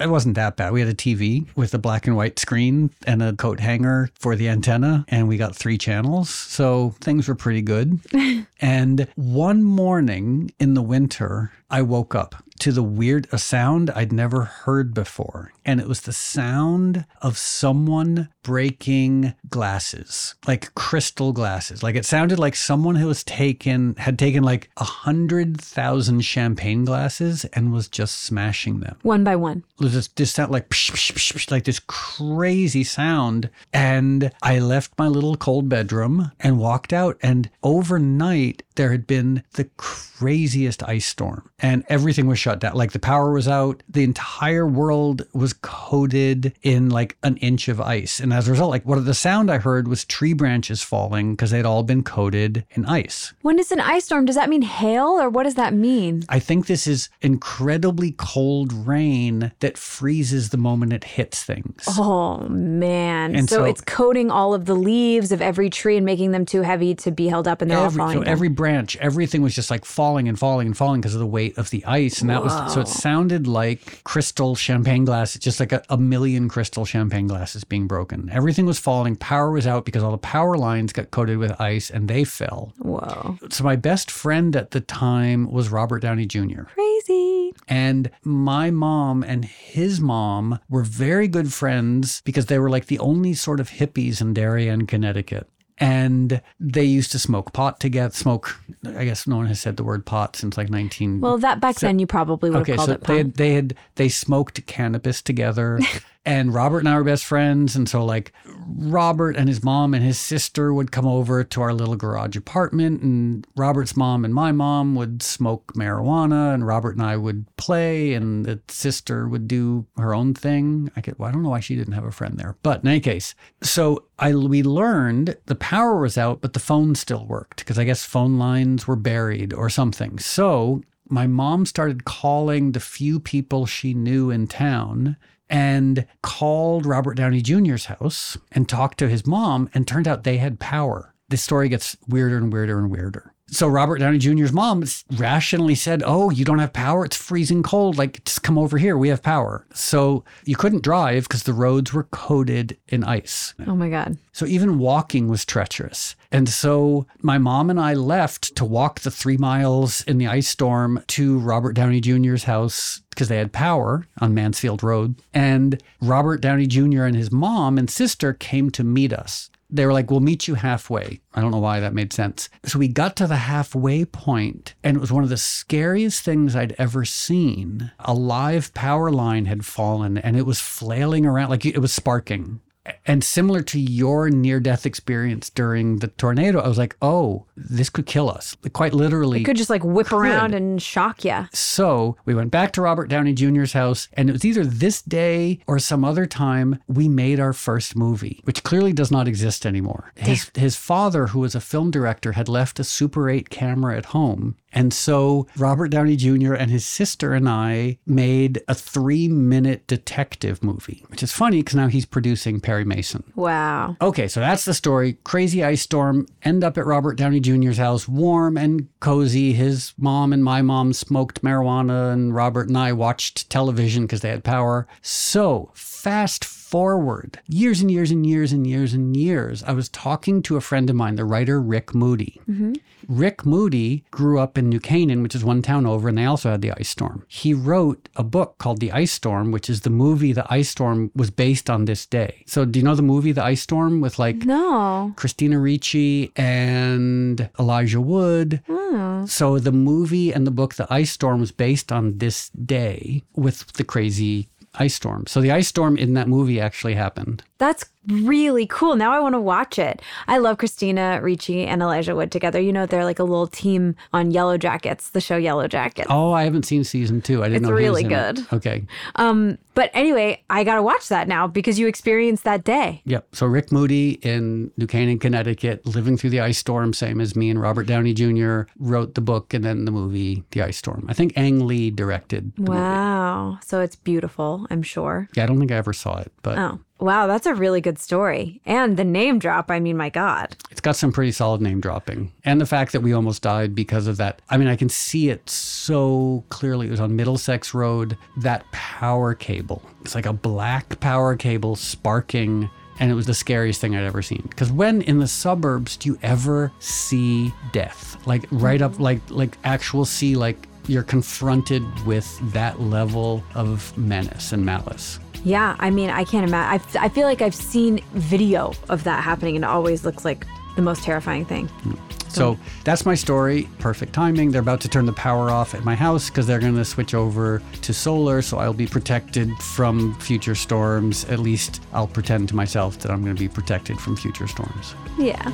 it wasn't that bad. We had a TV with a black and white screen and a coat hanger for the antenna, and we got three channels. So things were pretty good. (laughs) and one morning in the winter, I woke up to the weird a sound I'd never heard before. And it was the sound of someone breaking glasses, like crystal glasses. Like it sounded like someone who was taken had taken like a hundred thousand champagne glasses and was just smashing them. One by one. Just, just sound like psh, psh, psh, like this crazy sound. And I left my little cold bedroom and walked out. And overnight, there had been the craziest ice storm and everything was shut down. Like the power was out. The entire world was coated in like an inch of ice. And as a result, like what the sound I heard was tree branches falling because they'd all been coated in ice. When it's an ice storm, does that mean hail or what does that mean? I think this is incredibly cold rain that freezes the moment it hits things. Oh man. And so, so- it's coating all of the leaves of every tree and making them too heavy to be held up and they're all falling. so down. every branch, everything was just like falling and falling and falling because of the weight of the ice. And that was so it sounded like crystal champagne glasses, just like a, a million crystal champagne glasses being broken. Everything was falling. Power was out because all the power lines got coated with ice and they fell. Whoa. So my best friend at the time was Robert Downey Jr. Crazy. And my mom and his mom were very good friends because they were like the only sort of hippies in Darien, Connecticut. And they used to smoke pot together. Smoke, I guess no one has said the word pot since like 19. Well, that back then you probably would have called so it they punk. had, they had, they smoked cannabis together. (laughs) and Robert and I were best friends. And so, like, Robert and his mom and his sister would come over to our little garage apartment, and Robert's mom and my mom would smoke marijuana, and Robert and I would play, and the sister would do her own thing. I could, well, I don't know why she didn't have a friend there, but in any case, so I we learned the power was out, but the phone still worked because I guess phone lines were buried or something. So my mom started calling the few people she knew in town and called Robert Downey Jr.'s house and talked to his mom, and turned out they had power. This story gets weirder and weirder and weirder. So Robert Downey Jr.'s mom rationally said, "Oh, you don't have power? It's freezing cold. Like, just come over here. We have power." So you couldn't drive because the roads were coated in ice. oh my God. So even walking was treacherous. And so my mom and I left to walk the three miles in the ice storm to Robert Downey Jr.'s house because they had power on Mansfield Road. And Robert Downey Jr. and his mom and sister came to meet us. They were like, We'll meet you halfway. I don't know why that made sense. So we got to the halfway point, and it was one of the scariest things I'd ever seen. A live power line had fallen, and it was flailing around like it was sparking. And similar to your near death experience during the tornado, I was like, oh, this could kill us. Quite literally. It could just like whip Could. around and shock you. So we went back to Robert Downey Jr.'s house, and it was either this day or some other time we made our first movie, which clearly does not exist anymore. His, his father, who was a film director, had left a Super 8 camera at home. And so Robert Downey Jr. and his sister and I made a three minute detective movie, which is funny because now he's producing Perry Mason. Wow. Okay, so that's the story. Crazy ice storm. End up at Robert Downey Jr.'s house, warm and cozy. His mom and my mom smoked marijuana, and Robert and I watched television because they had power. So, fast forward years and years and years and years and years, I was talking to a friend of mine, the writer Rick Moody. Mm-hmm. Rick Moody grew up in New Canaan, which is one town over, and they also had the ice storm. He wrote a book called The Ice Storm, which is the movie The Ice Storm was based on this day. So, do you know the movie The Ice Storm with like No. Christina Ricci and Elijah Wood? Oh. So, the movie and the book The Ice Storm was based on this day with the crazy ice storm. So, the ice storm in that movie actually happened. That's really cool. Now I want to watch it. I love Christina Ricci and Elijah Wood together. You know, they're like a little team on Yellowjackets, the show Yellowjackets. Oh, I haven't seen season two. I didn't It's know was really in it. good. Okay. Um, but anyway, I got to watch that now because you experienced that day. Yep. So Rick Moody in New Canaan, Connecticut, living through the ice storm, same as me and Robert Downey Jr. wrote the book and then the movie The Ice Storm. I think Ang Lee directed. The movie. Wow. So it's beautiful, I'm sure. Yeah, I don't think I ever saw it, but Oh, wow. That's a really good story. And the name drop, I mean, my God. it's got some pretty solid name dropping. And the fact that we almost died because of that. I mean, I can see it so clearly. It was on Middlesex Road, that power cable. It's like a black power cable sparking. And it was the scariest thing I'd ever seen. Because when in the suburbs do you ever see death? Like right up, like like actual see like you're confronted with that level of menace and malice. Yeah, I mean, I can't imagine. I, feel like I've seen video of that happening, and it always looks like the most terrifying thing. Mm. So that's my story. Perfect timing. They're about to turn the power off at my house because they're going to switch over to solar. So I'll be protected from future storms. At least I'll pretend to myself that I'm going to be protected from future storms. Yeah.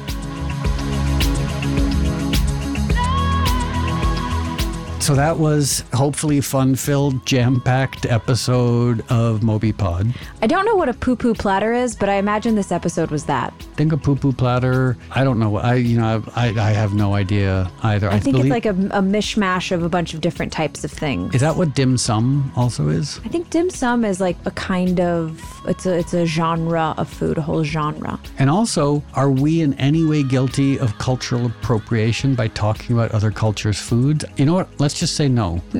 So that was hopefully fun filled, jam packed episode of Moby Pod. I don't know what a poo poo platter is, but I imagine this episode was that. Think a poo poo platter. I don't know. I, you know, I, I have no idea either. I think believe- it's like a, a mishmash of a bunch of different types of things. Is that what dim sum also is? I think dim sum is like a kind of it's a it's a genre of food, a whole genre. And also, are we in any way guilty of cultural appropriation by talking about other cultures' foods? You know what? Let's just say no. (laughs)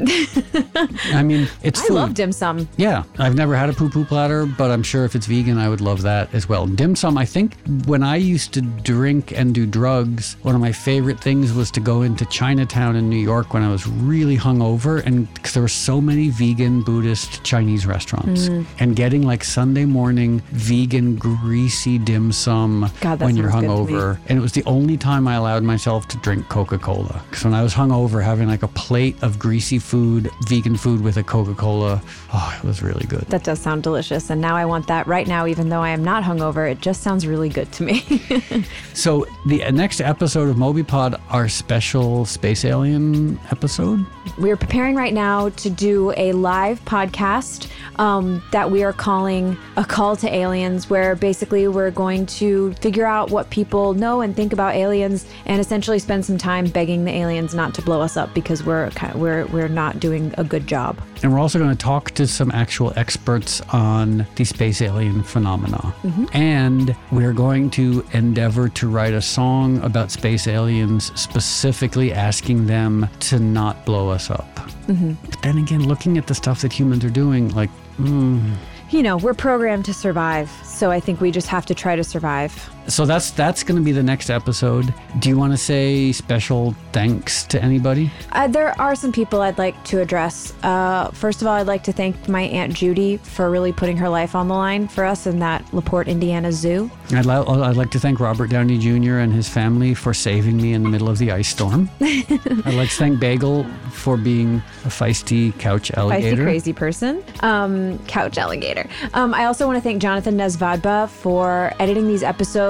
I mean, it's I food. love dim sum. Yeah, I've never had a poo poo platter, but I'm sure if it's vegan, I would love that as well. Dim sum, I think when I used to drink and do drugs, one of my favorite things was to go into Chinatown in New York when I was really hungover, and because there were so many vegan, Buddhist, Chinese restaurants, Mm. and getting like Sunday morning vegan, greasy dim sum God, when you're hungover. And it was the only time I allowed myself to drink Coca Cola. Because when I was hungover, having like a plate of greasy food, vegan food with a Coca Cola, oh, it was really good. That does sound delicious, and now I want that right now. Even though I am not hungover, it just sounds really good to me. (laughs) So, the next episode of Moby Pod, our special space alien episode. we are preparing right now to do a live podcast um, that we are calling a call to aliens, where basically we're going to figure out what people know and think about aliens, and essentially spend some time begging the aliens not to blow us up because we're kind we're we're not doing a good job. And we're also going to talk to some actual experts on the space alien phenomena. And we're going to endeavor to write a song about space aliens, specifically asking them to not blow us up. But then again, looking at the stuff that humans are doing, like, mm, You know, we're programmed to survive, so I think we just have to try to survive. So that's that's going to be the next episode. Do you want to say special thanks to anybody? Uh, there are some people I'd like to address. Uh, first of all, I'd like to thank my Aunt Judy for really putting her life on the line for us in that LaPorte, Indiana zoo. I'd, li- I'd like to thank Robert Downey Jr. and his family for saving me in the middle of the ice storm. (laughs) I'd like to thank Bagel for being a feisty couch alligator, Feisty crazy person. Um, couch alligator. Um, I also want to thank Jonathan Nesvadba for editing these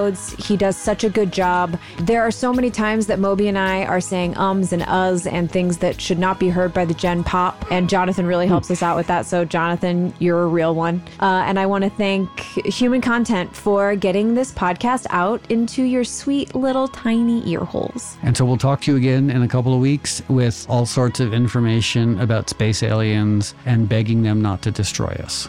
episodes. He does such a good job. There are so many times that Moby and I are saying ums and uhs and things that should not be heard by the Gen Pop, and Jonathan really helps us out with that. So, Jonathan, you're a real one. Uh, and I want to thank Human Content for getting this podcast out into your sweet little tiny ear holes. And so we'll talk to you again in a couple of weeks with all sorts of information about space aliens and begging them not to destroy us.